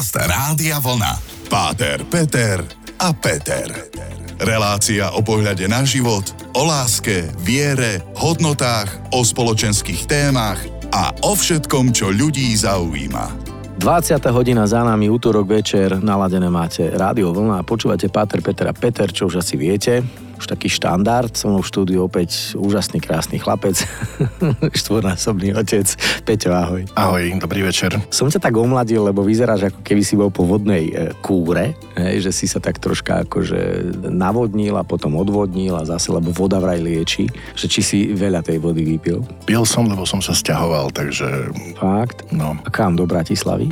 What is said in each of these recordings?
Podcast Rádia Vlna. Páter, Peter a Peter. Relácia o pohľade na život, o láske, viere, hodnotách, o spoločenských témach a o všetkom, čo ľudí zaujíma. 20. hodina za nami, útorok večer, naladené máte Rádio Vlna a počúvate Páter, Peter a Peter, čo už asi viete už taký štandard. So mnou v štúdiu opäť úžasný, krásny chlapec, štvornásobný otec. Peťo, ahoj. Ahoj, dobrý večer. Som ťa tak omladil, lebo vyzeráš ako keby si bol po vodnej e, kúre, že si sa tak troška akože navodnil a potom odvodnil a zase, lebo voda vraj lieči, že či si veľa tej vody vypil. Pil som, lebo som sa stiahoval, takže... Fakt? No. A kam do Bratislavy?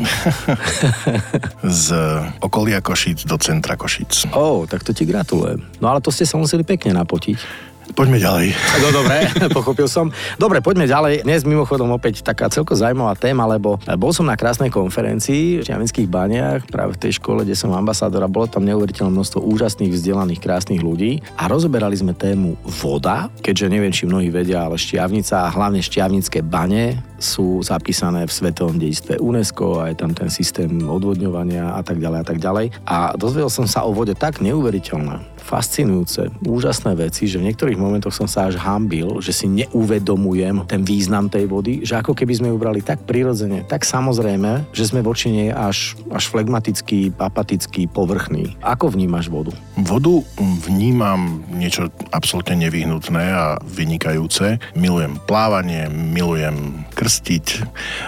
Z okolia Košíc do centra Košíc. Ó, oh, tak to ti gratulujem. No ale to ste sa museli museli pekne napotiť. Poďme ďalej. No dobre, pochopil som. Dobre, poďme ďalej. Dnes mimochodom opäť taká celko zaujímavá téma, lebo bol som na krásnej konferencii v Čiavinských baniach, práve v tej škole, kde som a bolo tam neuveriteľné množstvo úžasných, vzdelaných, krásnych ľudí a rozoberali sme tému voda, keďže neviem, či mnohí vedia, ale šťavnica a hlavne šťavnické bane sú zapísané v svetovom dejstve UNESCO a je tam ten systém odvodňovania a tak ďalej a tak ďalej. A dozvedel som sa o vode tak neuveriteľné, fascinujúce, úžasné veci, že v niektorých momentoch som sa až hambil, že si neuvedomujem ten význam tej vody, že ako keby sme ju brali tak prirodzene, tak samozrejme, že sme voči nej až, až flegmatický, apatický, povrchný. Ako vnímaš vodu? Vodu vnímam niečo absolútne nevyhnutné a vynikajúce. Milujem plávanie, milujem krstiť.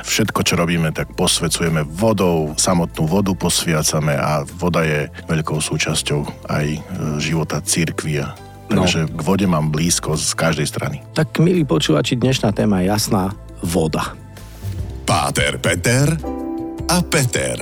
Všetko, čo robíme, tak posvecujeme vodou, samotnú vodu posviacame a voda je veľkou súčasťou aj života života No. Takže k vode mám blízko z každej strany. Tak, milí počúvači, dnešná téma je jasná. Voda. Páter Peter a Peter.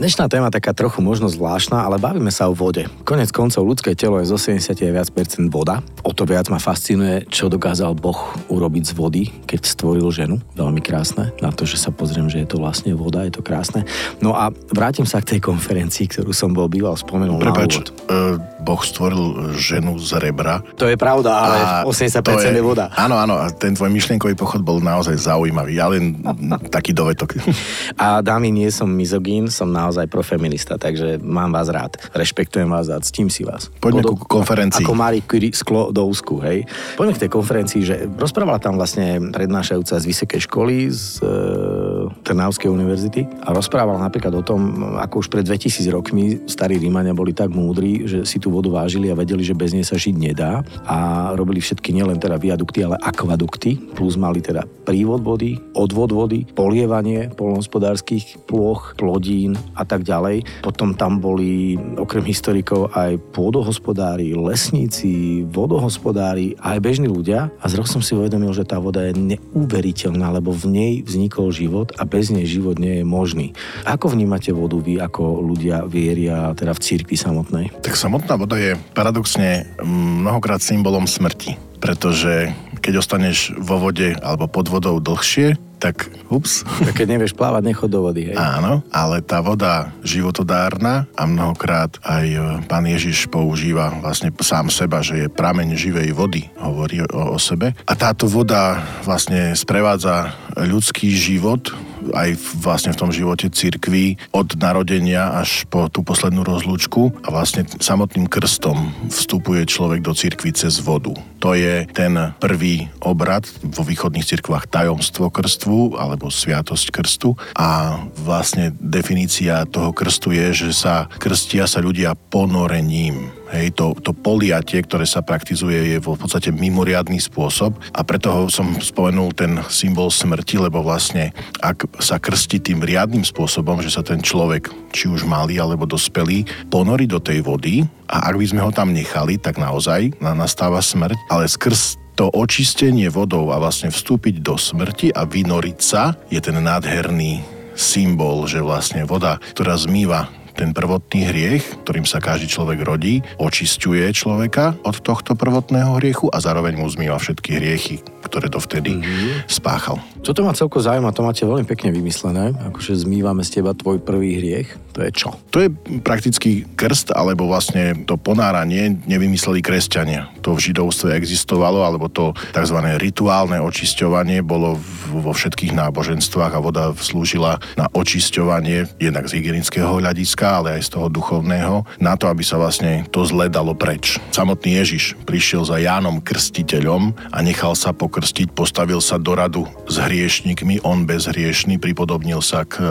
Dnešná téma taká trochu možno zvláštna, ale bavíme sa o vode. Konec koncov ľudské telo je z 80 viac percent voda. O to viac ma fascinuje, čo dokázal Boh urobiť z vody, keď stvoril ženu. Veľmi krásne. Na to, že sa pozriem, že je to vlastne voda, je to krásne. No a vrátim sa k tej konferencii, ktorú som bol býval spomenul Prepač, na úvod. Uh, boh stvoril ženu z rebra. To je pravda, ale a 80% je, je voda. Áno, áno, a ten tvoj myšlienkový pochod bol naozaj zaujímavý. Ja len taký dovetok. A dámy, nie som mizogín, som naozaj profeminista, takže mám vás rád. Rešpektujem vás a ctím si vás. Poďme ku konferencii. Ako Marie Curie sklo do úzku, hej. Poďme k tej konferencii, že rozprávala tam vlastne prednášajúca z vysokej školy, z e, Trnavskej univerzity a rozprávala napríklad o tom, ako už pred 2000 rokmi starí Rímania boli tak múdri, že si tú vodu vážili a vedeli, že bez nej sa žiť nedá a robili všetky nielen teda viadukty, ale akvadukty, plus mali teda prívod vody, odvod vody, polievanie polnohospodárskych plôch, plodín a tak ďalej. Potom tam boli okrem historikov aj pôdohospodári, lesníci, vodohospodári aj bežní ľudia. A zrazu som si uvedomil, že tá voda je neuveriteľná, lebo v nej vznikol život a bez nej život nie je možný. Ako vnímate vodu vy ako ľudia vieria teda v cirkvi samotnej? Tak samotná voda je paradoxne mnohokrát symbolom smrti, pretože keď ostaneš vo vode alebo pod vodou dlhšie, tak ups. Tak keď nevieš plávať, nechod do vody. Hej. Áno, ale tá voda životodárna a mnohokrát aj e, pán Ježiš používa vlastne sám seba, že je prameň živej vody, hovorí o, o sebe. A táto voda vlastne sprevádza ľudský život aj vlastne v tom živote cirkvi od narodenia až po tú poslednú rozlúčku. A vlastne samotným krstom vstupuje človek do cirkvi cez vodu. To je ten prvý obrad vo východných cirkvách. Tajomstvo krstvu alebo sviatosť krstu. A vlastne definícia toho krstu je, že sa krstia sa ľudia ponorením Hej, to, to poliatie, ktoré sa praktizuje, je v podstate mimoriadný spôsob a preto som spomenul ten symbol smrti, lebo vlastne ak sa krstí tým riadnym spôsobom, že sa ten človek, či už malý alebo dospelý, ponorí do tej vody a ak by sme ho tam nechali, tak naozaj nastáva smrť, ale skrz to očistenie vodou a vlastne vstúpiť do smrti a vynoriť sa je ten nádherný symbol, že vlastne voda, ktorá zmýva ten prvotný hriech, ktorým sa každý človek rodí, očisťuje človeka od tohto prvotného hriechu a zároveň mu zmýva všetky hriechy, ktoré dovtedy mm-hmm. spáchal. Toto ma celko zaujíma, to máte veľmi pekne vymyslené, akože zmývame z teba tvoj prvý hriech. To je čo? To je prakticky krst, alebo vlastne to ponáranie nevymysleli kresťania. To v židovstve existovalo, alebo to tzv. rituálne očisťovanie bolo vo všetkých náboženstvách a voda slúžila na očisťovanie jednak z hygienického hľadiska, ale aj z toho duchovného, na to, aby sa vlastne to zle dalo preč. Samotný Ježiš prišiel za Jánom Krstiteľom a nechal sa pokrstiť, postavil sa do radu s hriešnikmi, on bezhriešný, pripodobnil sa k e,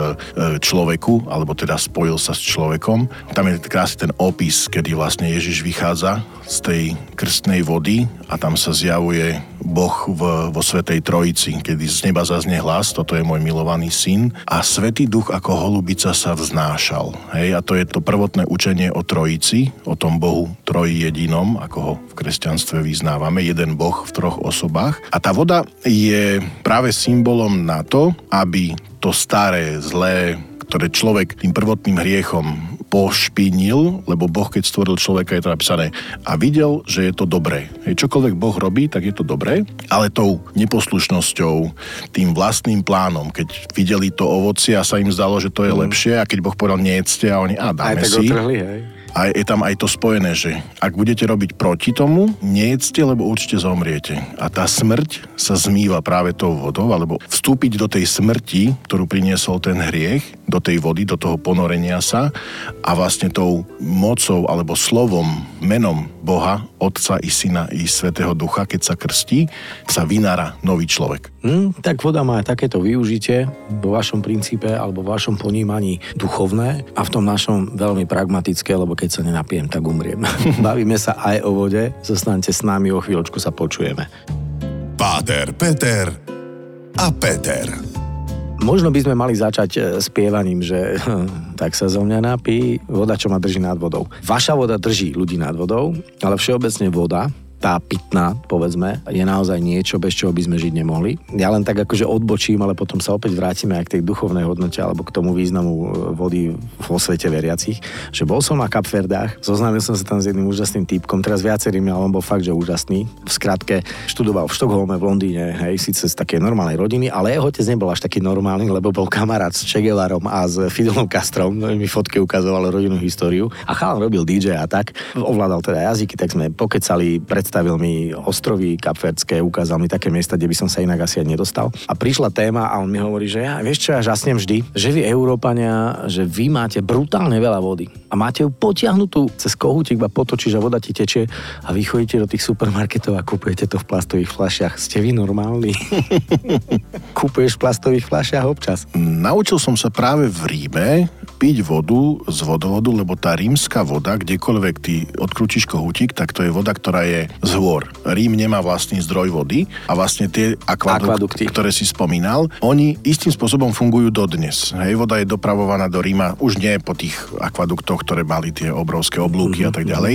človeku, alebo teda spojil sa s človekom. Tam je krásny ten opis, kedy vlastne Ježiš vychádza z tej krstnej vody a tam sa zjavuje Boh v, vo Svetej Trojici, kedy z neba zaznie hlas, toto je môj milovaný syn a Svetý duch ako holubica sa vznášal. Hej, a to je to prvotné učenie o Trojici, o tom Bohu troji jedinom, ako ho v kresťanstve vyznávame, jeden Boh v troch osobách. A tá voda je práve symbolom na to, aby to staré, zlé, ktoré človek tým prvotným hriechom pošpinil, lebo Boh, keď stvoril človeka, je to napísané, a videl, že je to dobré. Hej, čokoľvek Boh robí, tak je to dobré, ale tou neposlušnosťou, tým vlastným plánom, keď videli to ovocie a sa im zdalo, že to je mm. lepšie a keď Boh povedal, nejedzte a oni, a dáme Aj tak si. Otrhli, hej a je tam aj to spojené, že ak budete robiť proti tomu, nejedzte, lebo určite zomriete. A tá smrť sa zmýva práve tou vodou, alebo vstúpiť do tej smrti, ktorú priniesol ten hriech, do tej vody, do toho ponorenia sa a vlastne tou mocou alebo slovom, menom Boha, Otca i Syna i Svetého Ducha, keď sa krstí, sa vynára nový človek. Hmm, tak voda má takéto využitie vo vašom princípe alebo vo vašom ponímaní duchovné a v tom našom veľmi pragmatické, lebo keď sa nenapijem, tak umriem. Bavíme sa aj o vode, zostaňte s nami, o chvíľočku sa počujeme. Páter, Peter a Peter. Možno by sme mali začať e, spievaním, že tak sa zo mňa napí voda, čo ma drží nad vodou. Vaša voda drží ľudí nad vodou, ale všeobecne voda tá pitná, povedzme, je naozaj niečo, bez čoho by sme žiť nemohli. Ja len tak akože odbočím, ale potom sa opäť vrátime aj k tej duchovnej hodnote alebo k tomu významu e, vody vo svete veriacich. Že bol som na Kapverdách, zoznámil som sa tam s jedným úžasným typkom, teraz viacerým, ale on bol fakt, že úžasný. V skratke, študoval v Štokholme, v Londýne, hej, síce z takej normálnej rodiny, ale jeho otec nebol až taký normálny, lebo bol kamarát s Čegelarom a s Fidelom Castrom, no, mi fotky ukazoval rodinnú históriu. A chalan robil DJ a tak, ovládal teda jazyky, tak sme pokecali pred predstavil mi ostrovy kapverdské, ukázal mi také miesta, kde by som sa inak asi aj nedostal. A prišla téma a on mi hovorí, že ja, vieš čo, ja žasnem vždy, že vy Európania, že vy máte brutálne veľa vody a máte ju potiahnutú cez kohútik, iba potočíš a voda ti tečie a vy chodíte do tých supermarketov a kupujete to v plastových fľašiach. Ste vy normálni? Kupuješ v plastových fľašiach občas? Naučil som sa práve v Ríme piť vodu z vodovodu, lebo tá rímska voda, kdekoľvek ty odkrúčiš kohútik, tak to je voda, ktorá je z hôr. Rím nemá vlastný zdroj vody a vlastne tie akvadukty, akvadukty, ktoré si spomínal, oni istým spôsobom fungujú dodnes. Hej, voda je dopravovaná do Ríma už nie po tých akvaduktoch, ktoré mali tie obrovské oblúky mm-hmm. a tak mhm. ďalej.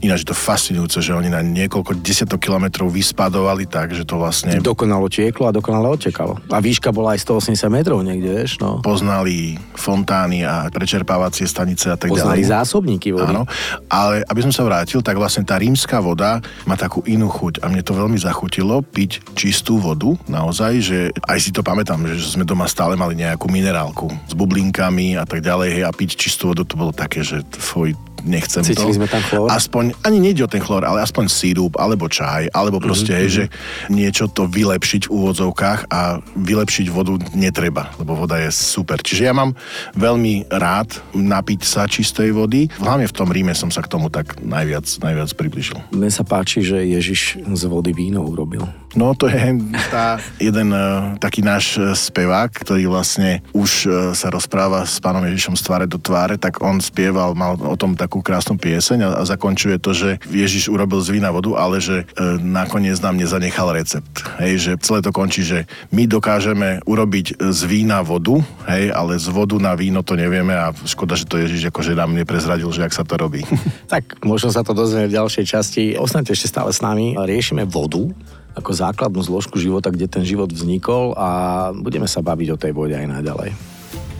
Ináč je to fascinujúce, že oni na niekoľko desiatok kilometrov vyspadovali tak, že to vlastne... Dokonalo tieklo a dokonale odtekalo. A výška bola aj 180 metrov niekde, vieš, no. Poznali fontány a prečerpávacie stanice a tak Poznali ďalej. zásobníky vody. Áno, ale aby som sa vrátil, tak vlastne tá rímska voda má takú inú chuť a mne to veľmi zachutilo piť čistú vodu, naozaj, že aj si to pamätám, že sme doma stále mali nejakú minerálku s bublinkami a tak ďalej hej, a piť čistú vodu to bolo také, že tvoj nechcem Cítili to. sme tam chlór? Aspoň, ani nejde o ten chlór, ale aspoň sírup, alebo čaj, alebo mhm, proste, mm-hmm. že niečo to vylepšiť v úvodzovkách a vylepšiť vodu netreba, lebo voda je super. Čiže ja mám veľmi rád napiť sa čistej vody. Hlavne v tom Ríme som sa k tomu tak najviac, najviac približil. Mne sa páči, že Ježiš z vody víno urobil. No to je tá jeden uh, taký náš uh, spevák, ktorý vlastne už uh, sa rozpráva s pánom Ježišom z tváre do tváre, tak on spieval, mal o tom takú krásnu pieseň a, a zakončuje to, že Ježiš urobil z vína vodu, ale že uh, nakoniec nám nezanechal recept. Hej, že celé to končí, že my dokážeme urobiť z vína vodu, hej, ale z vodu na víno to nevieme a škoda, že to Ježiš akože nám neprezradil, že ak sa to robí. tak možno sa to dozvie v ďalšej časti. Ostaňte ešte stále s nami. Riešime vodu ako základnú zložku života, kde ten život vznikol a budeme sa baviť o tej vode aj naďalej.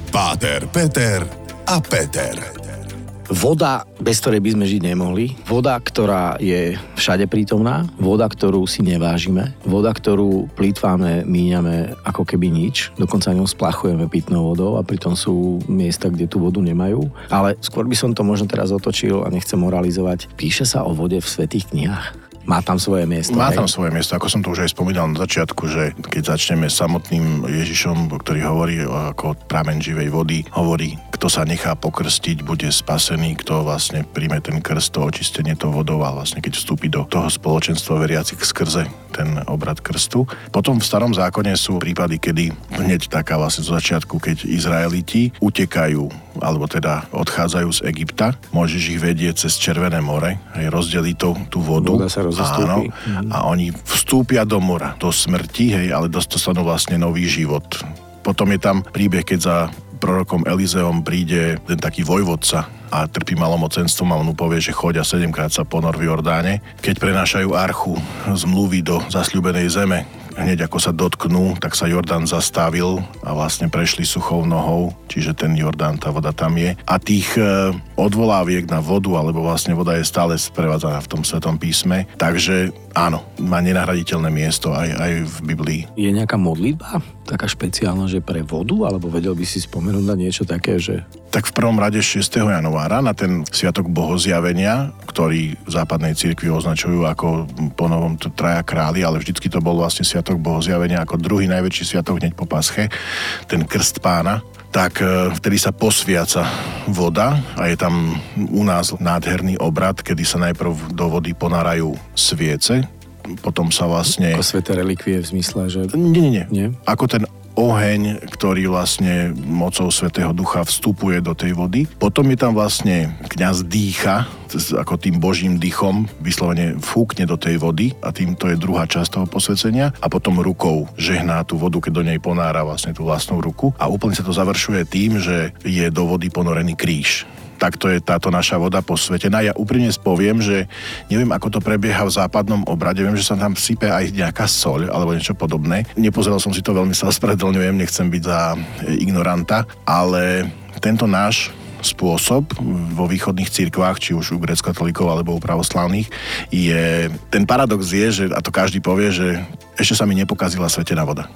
Páter, Peter a Peter. Voda, bez ktorej by sme žiť nemohli. Voda, ktorá je všade prítomná. Voda, ktorú si nevážime. Voda, ktorú plýtváme, míňame ako keby nič. Dokonca ňou splachujeme pitnou vodou a pritom sú miesta, kde tú vodu nemajú. Ale skôr by som to možno teraz otočil a nechcem moralizovať. Píše sa o vode v svetých knihách má tam svoje miesto. Má tam svoje miesto, ako som to už aj spomínal na začiatku, že keď začneme samotným Ježišom, ktorý hovorí ako pramen živej vody, hovorí, kto sa nechá pokrstiť, bude spasený, kto vlastne príjme ten krst, to očistenie to vodou a vlastne keď vstúpi do toho spoločenstva veriacich skrze ten obrad krstu. Potom v starom zákone sú prípady, kedy hneď taká vlastne zo začiatku, keď Izraeliti utekajú alebo teda odchádzajú z Egypta, môžeš ich vedieť cez Červené more, aj rozdeliť to, tú vodu. Voda sa Áno, mhm. a oni vstúpia do mora, do smrti, hej, ale dostanú vlastne nový život. Potom je tam príbeh, keď za prorokom Elizeom príde ten taký vojvodca a trpí malomocenstvom a on mu povie, že chodia sedemkrát sa ponor v Jordáne. Keď prenášajú archu zmluvy do zasľubenej zeme, hneď ako sa dotknú, tak sa Jordán zastavil a vlastne prešli suchou nohou, čiže ten Jordán, tá voda tam je. A tých e, odvoláviek na vodu, alebo vlastne voda je stále sprevádzaná v tom Svetom písme, takže áno, má nenahraditeľné miesto aj, aj v Biblii. Je nejaká modlitba taká špeciálna, že pre vodu, alebo vedel by si spomenúť na niečo také, že... Tak v prvom rade 6. januára na ten Sviatok Bohozjavenia, ktorý v západnej cirkvi označujú ako po novom traja králi, ale vždycky to bol vlastne Sviatok Bohozjavenia ako druhý najväčší sviatok hneď po Pasche, ten krst pána, tak e, vtedy sa posviaca voda a je tam u nás nádherný obrad, kedy sa najprv do vody ponárajú sviece, potom sa vlastne... Ako sveté relikvie v zmysle, že... Nie, nie, nie. nie? Ako ten oheň, ktorý vlastne mocou Svetého Ducha vstupuje do tej vody. Potom je tam vlastne kňaz dýcha, ako tým božím dýchom vyslovene fúkne do tej vody a tým to je druhá časť toho posvedcenia a potom rukou žehná tú vodu, keď do nej ponára vlastne tú vlastnú ruku a úplne sa to završuje tým, že je do vody ponorený kríž takto je táto naša voda posvetená. Ja úprimne spoviem, že neviem, ako to prebieha v západnom obrade. Viem, že sa tam sype aj nejaká soľ alebo niečo podobné. Nepozeral som si to veľmi, sa ospravedlňujem, nechcem byť za ignoranta, ale tento náš spôsob vo východných cirkvách, či už u grecko-katolíkov alebo u pravoslávnych, je, ten paradox je, že, a to každý povie, že ešte sa mi nepokazila svetená voda.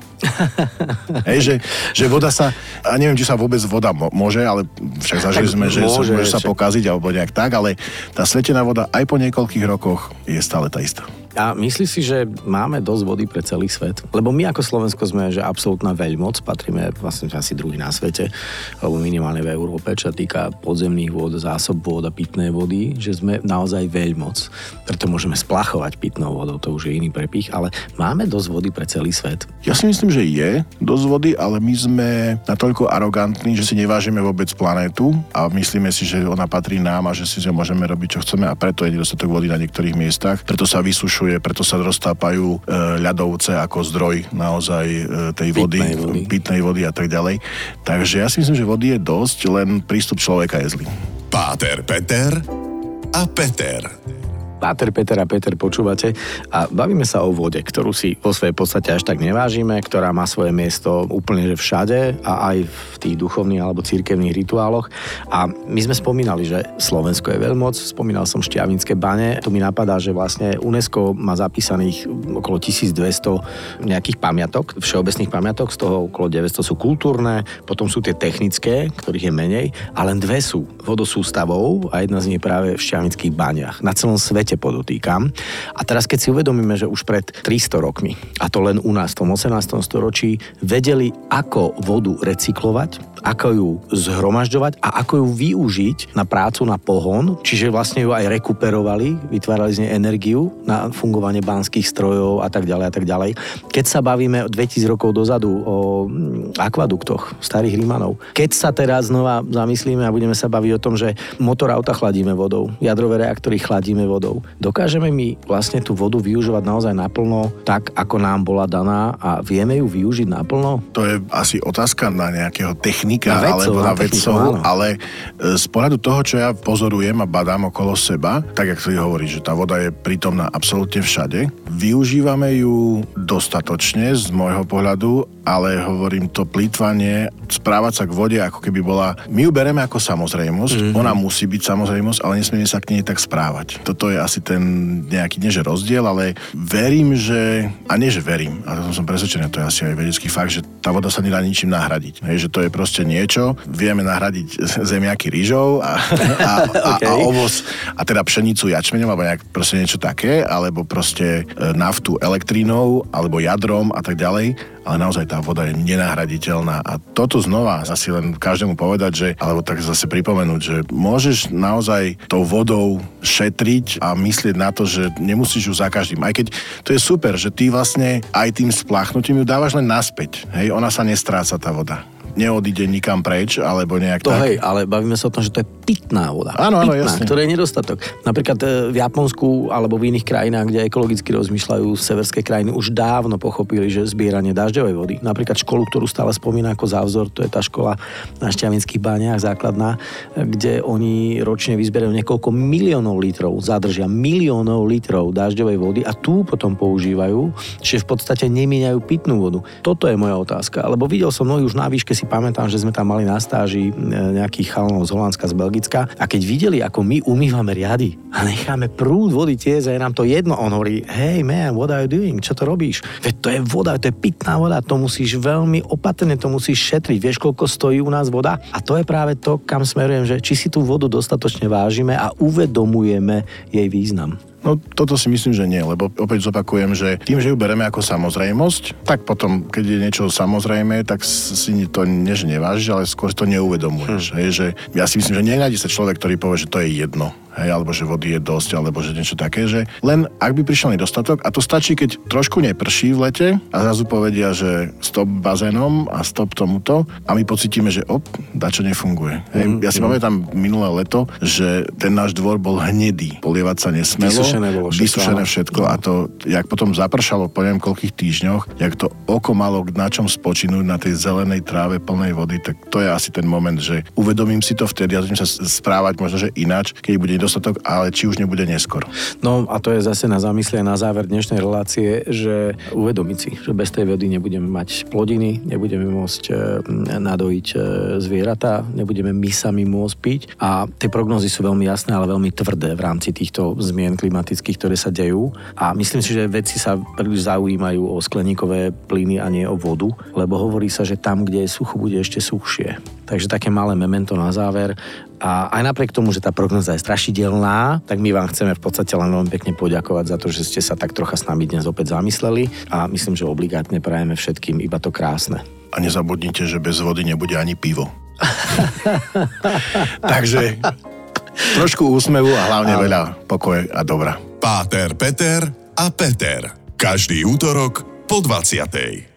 Hej, že, že voda sa, a neviem, či sa vôbec voda môže, ale však zažili sme, že môže, môže sa pokaziť alebo nejak tak, ale tá svetená voda aj po niekoľkých rokoch je stále tá istá. A myslí si, že máme dosť vody pre celý svet? Lebo my ako Slovensko sme, že absolútna veľmoc, patríme vlastne asi druhý na svete, alebo minimálne v Európe, čo sa týka podzemných vôd, zásob vôd a pitnej vody, že sme naozaj veľmoc. Preto môžeme splachovať pitnou vodou, to už je iný prepich, ale máme dosť vody pre celý svet. Ja si myslím, že je dosť vody, ale my sme natoľko arogantní, že si nevážime vôbec planétu a myslíme si, že ona patrí nám a že si že môžeme robiť, čo chceme a preto je nedostatok vody na niektorých miestach. Preto sa vysušuje zvyšuje, preto sa roztápajú e, ľadovce ako zdroj naozaj e, tej vody, pitnej vody. pitnej vody a tak ďalej. Takže ja si myslím, že vody je dosť, len prístup človeka je zlý. Páter Peter a Peter. Páter, Peter a Peter počúvate a bavíme sa o vode, ktorú si vo svojej podstate až tak nevážime, ktorá má svoje miesto úplne že všade a aj v tých duchovných alebo církevných rituáloch. A my sme spomínali, že Slovensko je veľmoc, spomínal som Šťavinské bane, to mi napadá, že vlastne UNESCO má zapísaných okolo 1200 nejakých pamiatok, všeobecných pamiatok, z toho okolo 900 sú kultúrne, potom sú tie technické, ktorých je menej, a len dve sú vodosústavou a jedna z nich práve v Šťavinských baniach. Na celom svete svete podotýkam. A teraz keď si uvedomíme, že už pred 300 rokmi, a to len u nás v tom 18. storočí, vedeli, ako vodu recyklovať, ako ju zhromažďovať a ako ju využiť na prácu na pohon, čiže vlastne ju aj rekuperovali, vytvárali z nej energiu na fungovanie banských strojov a tak ďalej a tak ďalej. Keď sa bavíme 2000 rokov dozadu o mm, akvaduktoch starých Rímanov, keď sa teraz znova zamyslíme a budeme sa baviť o tom, že motor auta chladíme vodou, jadrové reaktory chladíme vodou, vodou. Dokážeme my vlastne tú vodu využívať naozaj naplno tak, ako nám bola daná a vieme ju využiť naplno? To je asi otázka na nejakého technika na vedcov, alebo na, na vedcov, ale e, z pohľadu toho, čo ja pozorujem a badám okolo seba, tak jak si hovorí, že tá voda je prítomná absolútne všade. Využívame ju dostatočne z môjho pohľadu, ale hovorím to plýtvanie, správať sa k vode, ako keby bola... My ju bereme ako samozrejmosť, mm-hmm. ona musí byť samozrejmosť, ale nesmieme sa k nej tak správať. Toto je asi ten nejaký, nie že rozdiel, ale verím, že... A nie, že verím, ale som presvedčený, to je asi aj vedecký fakt, že tá voda sa nedá ničím nahradiť. Hej, že to je proste niečo, vieme nahradiť zemiaky rýžou a, a, a, okay. a ovoz, a teda pšenicu jačmeňom, alebo nejak proste niečo také, alebo proste e, naftu elektrínou, alebo jadrom a tak ďalej ale naozaj tá voda je nenahraditeľná. A toto znova asi len každému povedať, že, alebo tak zase pripomenúť, že môžeš naozaj tou vodou šetriť a myslieť na to, že nemusíš ju za každým. Aj keď to je super, že ty vlastne aj tým spláchnutím ju dávaš len naspäť. Hej, ona sa nestráca tá voda neodíde nikam preč, alebo nejak to tak. hej, ale bavíme sa o tom, že to je pitná voda. Áno, áno, pitná, jasne. ktoré je nedostatok. Napríklad e, v Japonsku alebo v iných krajinách, kde ekologicky rozmýšľajú severské krajiny, už dávno pochopili, že zbieranie dažďovej vody. Napríklad školu, ktorú stále spomína ako závzor, to je tá škola na Šťavinských bániach základná, kde oni ročne vyzberajú niekoľko miliónov litrov, zadržia miliónov litrov dažďovej vody a tú potom používajú, čiže v podstate nemieňajú pitnú vodu. Toto je moja otázka, lebo videl som mnohí už na výške si pamätám, že sme tam mali na stáži e, nejakých chalnov z Holandska, z Belgicka a keď videli, ako my umývame riady a necháme prúd vody tieze, je nám to jedno. On hovorí, hej man, what are you doing? Čo to robíš? Veď to je voda, to je pitná voda, to musíš veľmi opatrne, to musíš šetriť. Vieš, koľko stojí u nás voda? A to je práve to, kam smerujem, že či si tú vodu dostatočne vážime a uvedomujeme jej význam. No toto si myslím, že nie, lebo opäť zopakujem, že tým, že ju bereme ako samozrejmosť, tak potom, keď je niečo samozrejme, tak si to než nevážiš, ale skôr to neuvedomuješ. Hm. Hej, že ja si myslím, že nenájde sa človek, ktorý povie, že to je jedno hej, alebo že vody je dosť, alebo že niečo také, že len ak by prišiel nedostatok, a to stačí, keď trošku neprší v lete a zrazu povedia, že stop bazénom a stop tomuto a my pocítime, že op, dačo nefunguje. Hej, mm, ja si mm. pamätám minulé leto, že ten náš dvor bol hnedý, polievať sa nesmelo, vysušené bolo všetko, vysušené všetko a to, jak potom zapršalo po neviem koľkých týždňoch, jak to oko malo na čom spočinúť na tej zelenej tráve plnej vody, tak to je asi ten moment, že uvedomím si to vtedy a začnem sa správať možno, že ináč, keď bude nedostatok, ale či už nebude neskoro. No a to je zase na zamyslie na záver dnešnej relácie, že uvedomiť si, že bez tej vody nebudeme mať plodiny, nebudeme môcť e, nadojiť e, zvieratá, nebudeme my sami môcť piť a tie prognozy sú veľmi jasné, ale veľmi tvrdé v rámci týchto zmien klimatických, ktoré sa dejú a myslím si, že vedci sa príliš zaujímajú o skleníkové plyny a nie o vodu, lebo hovorí sa, že tam, kde je sucho, bude ešte suchšie. Takže také malé memento na záver. A aj napriek tomu, že tá prognoza je strašidelná, tak my vám chceme v podstate len veľmi pekne poďakovať za to, že ste sa tak trocha s nami dnes opäť zamysleli a myslím, že obligátne prajeme všetkým iba to krásne. A nezabudnite, že bez vody nebude ani pivo. Takže trošku úsmevu a hlavne ale... veľa pokoje a dobra. Páter, Peter a Peter. Každý útorok po 20.